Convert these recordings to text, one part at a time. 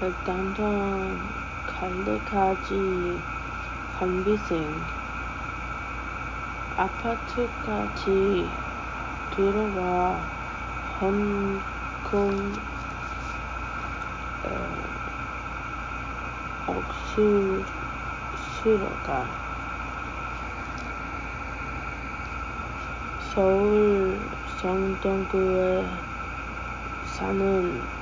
일단은 갈 때까지 컨비싱 아파트까지 들어와. 홍콩 옥수수로가 서울 성동구에 사는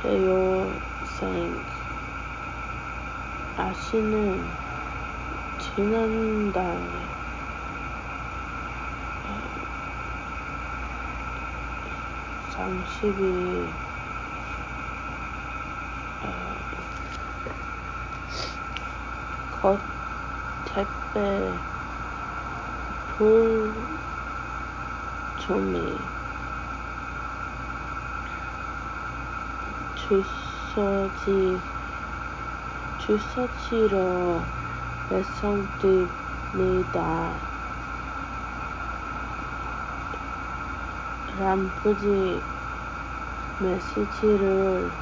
여생 아씨는 지난달 삼십일 곧 택배 불점이 주소지로 배송됩니다. 람프지 메시지를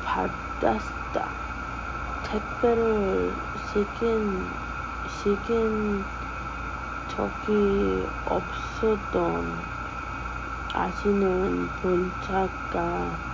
받았다. 택배를 시킨 적이 없었던 아씨는 문자가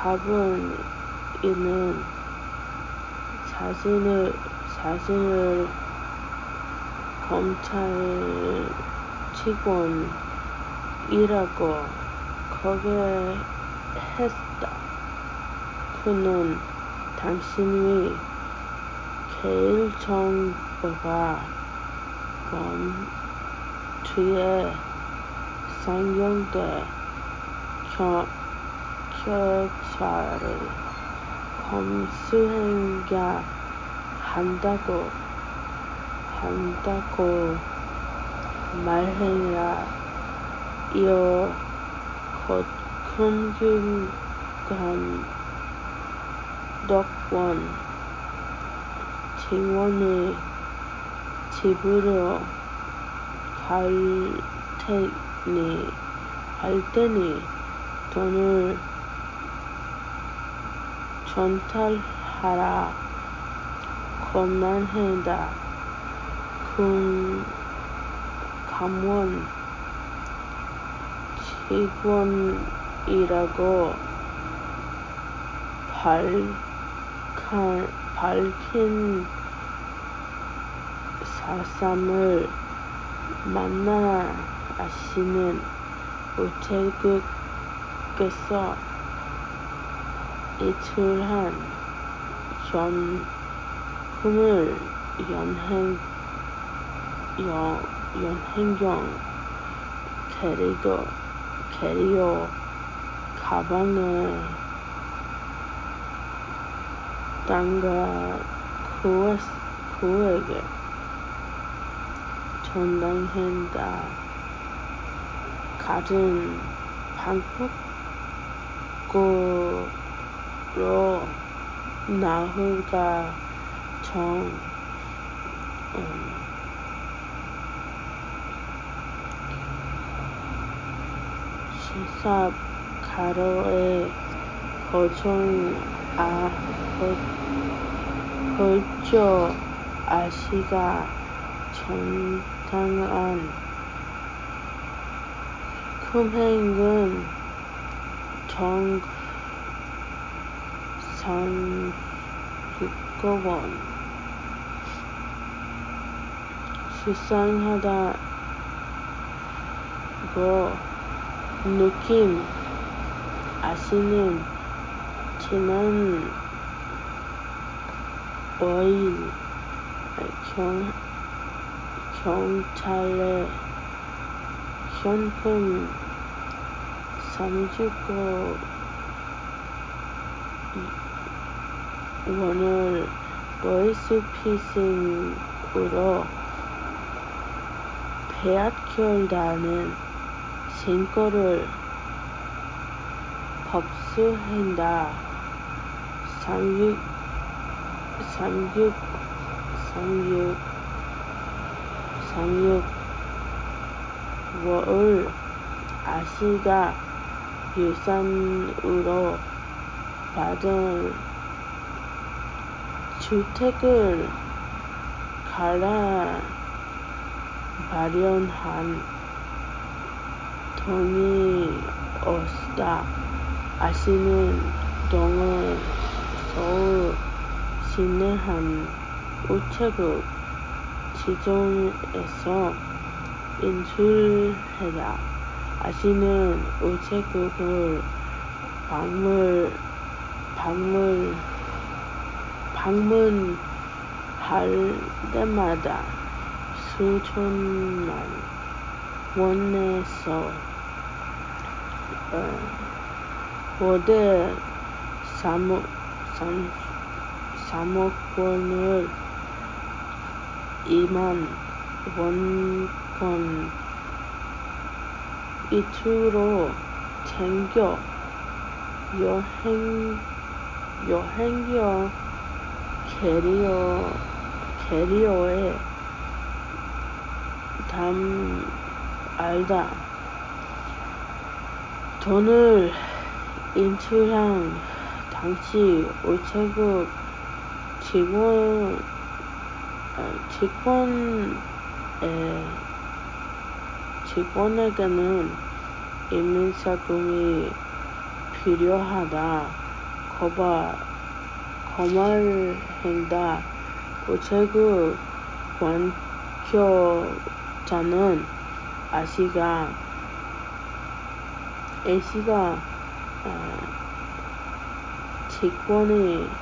받은 이는 자신을 검찰 직원이라고 고백했다. 그는 당신의 개인정보가 범 죄에 사용돼 경찰에 검수해야 한다고 말해야 이어 곧 금융감 독원 직원의 집으로 갈 테니 돈을 전달하 라. 곤란하다. 금감원 직원이라고 밝힌 사람을 만나 아씨는 우체국에서 인출한 현금을 여행용 캐리어 가방에 담아 그에게 전달했다. 같은 방법으 로 나흘간 전 시사카로에 허정 아씨가 전당한 금액은 총 삼십억원. 수상하다 고 느낀 아씨는 지난 오일 경찰에 현금 삼십억을 원을 보이스피싱으로 빼앗겨다는 신고를 법수한다. 삼육 삼육 삼육 삼육 월 아씨가 유산으로 받은 주택을 갈아 마련한 돈이 없다. 아씨는 돈을 서울 시내 한 우체국 지점에서 인출했다. 아씨는 우체국을 방문 방문 방문할 때마다 수천만 원에서 어, 거대 삼억 삼, 삼억 원을 이만 원권 이투로 챙겨 여행 여행여 캐리어 캐리어에 담 알다 돈을 인출한 당시 우체국 직원 직원에 직원에게는 인민사금이 필요하다. 거봐 거말한다. 우체국 관계자는 아씨가 A씨가 직원이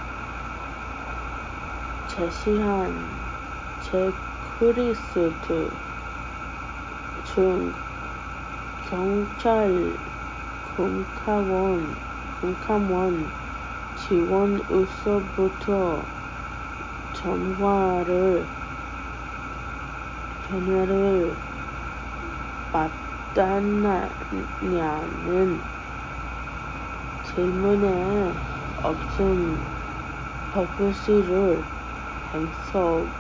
제시한 체크리스트 중 경찰 금감원 금감원 지원으로부터 전화를 전화를 받았냐는 질문에 없음 퍼포시를 행석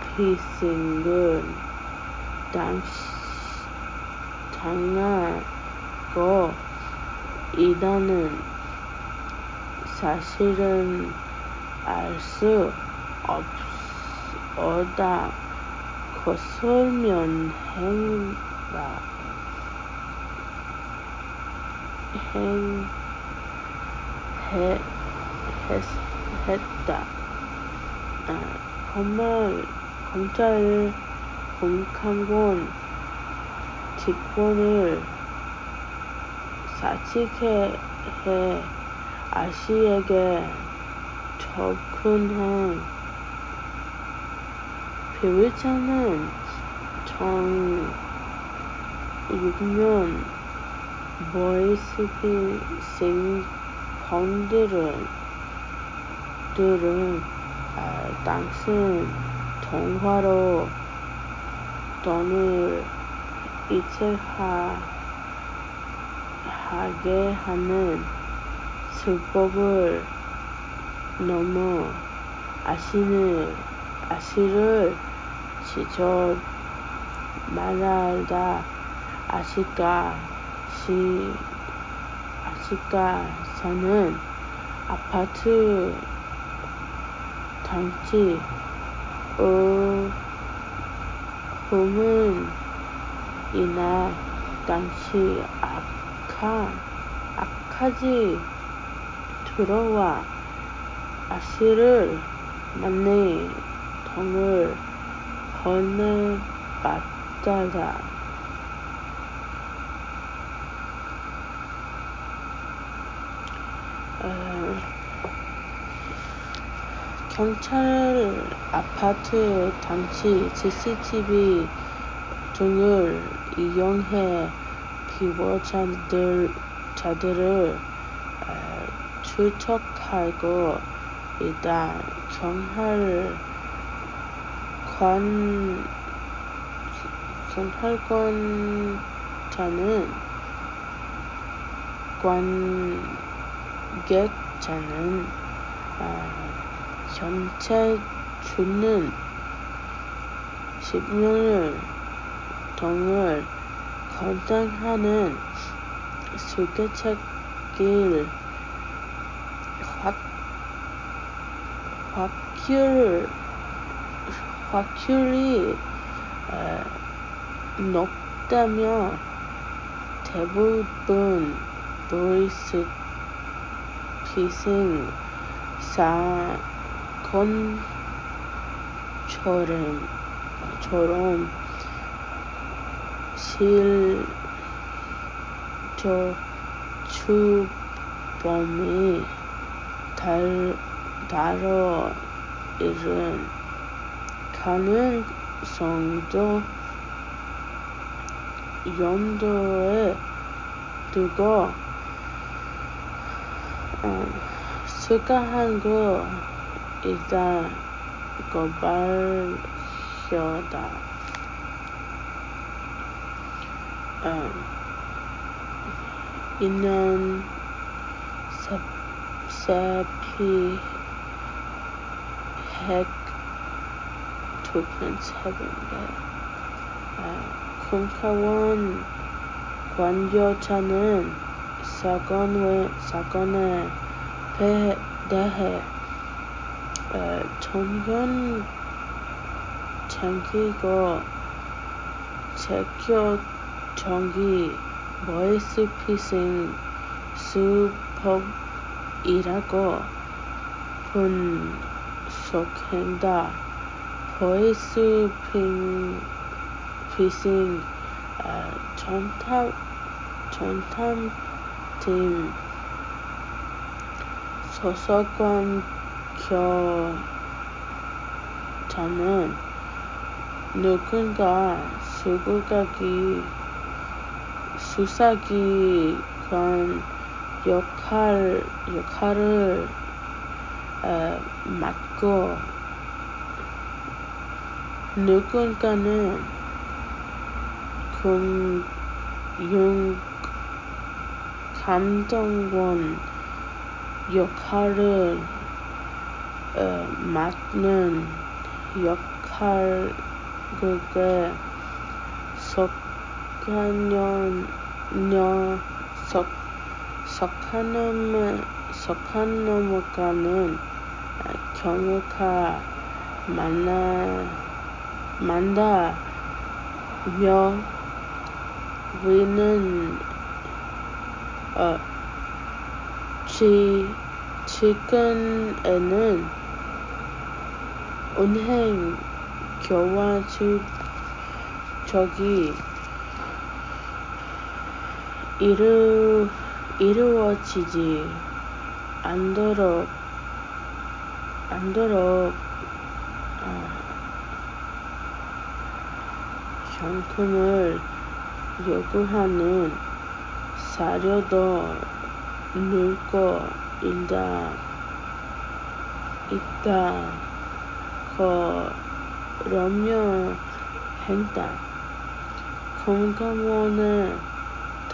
보이스피싱은 당하고 있다는 사실은 알 수 없다고 설명했다. 행, 해, 했, 했다. 아, 검찰, 검찰 금감원 직원을 사직해 해 아씨에게 접근한 피의자는 정 6년 보이스피싱 범들은 들은 아, 당신 통화로 돈을 이체하 하게 하는 수법을 넘어 아씨는 아씨를 직접 만나다 아씨가 시 아씨가 사는 아파트 단지 어 흠은 이나 당시 악하 악하지 들어와 아씨를 만내 돈을 건네받다가 경찰 아파트 당시 CCTV 등을 이용해 피고자들 자들을 출석하고 있다. 경찰 관 경찰관자는 관객자는 아, 현재 주는 10년을 동을 거당하는 수개책길 확 확률 확률이 에, 높다며 대부분 보이스피싱 사건처럼 처럼 실저 주범이 다뤄 이른 가능성도 염두에 두고 어, 수사하고 있다고 밝혔다. 어, 이는 세피 핵 2.7배 콩카원 관여자는 사건에, 사건에 대해 전혀 챙기고 제격 정기 보이스피싱 수법이라고 분석한다. 보이스피싱 전담 전담팀 소속관 교자는 누군가 수사기 수사기관 역할 역할을 에, 맡고 누군가는 금융 감독원 역할을 에, 맡는 역할극에 속하는 속 속하는 속한 넘어가는 경우가 많아 많다 며 우리는 어, 지, 최근에는 은행 교환수적이 이루, 이루어지지 않도록 않도록 어, 현금을 요구하는 사료도 늘고 있다. 있다고 러며 했다. 공감원에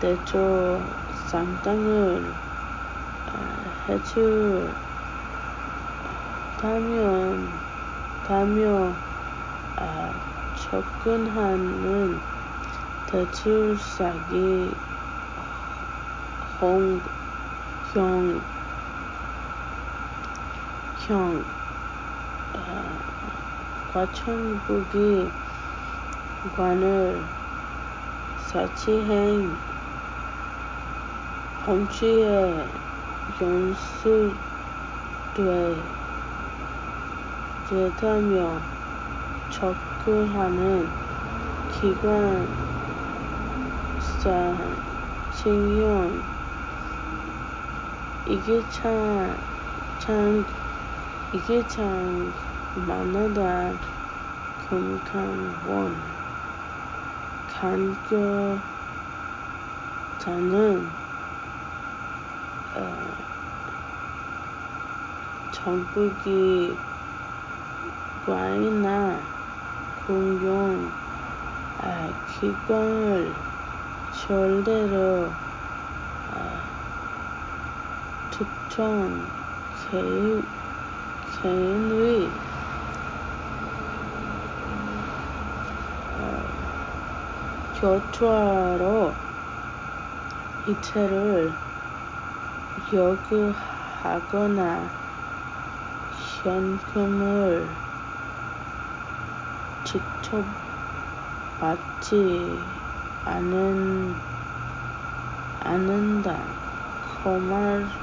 대조 상당을 해줄 다면 다며 아, 접근하는 대출 사기 홍, 형, 형, 아, 과천국이 관을 사치행 범죄에 연수되다며 접근하는 기관 사 신용 이게 참, 참, 이게 참 많다. 금강원 간교 자는 어, 전국이 과이나 공용 어, 기관을 절대로 어, 특정 개인, 개인의 어, 교투하러 이체를 요구하거나 현금을 직접 받지 않은, 않는다. 그 말했다.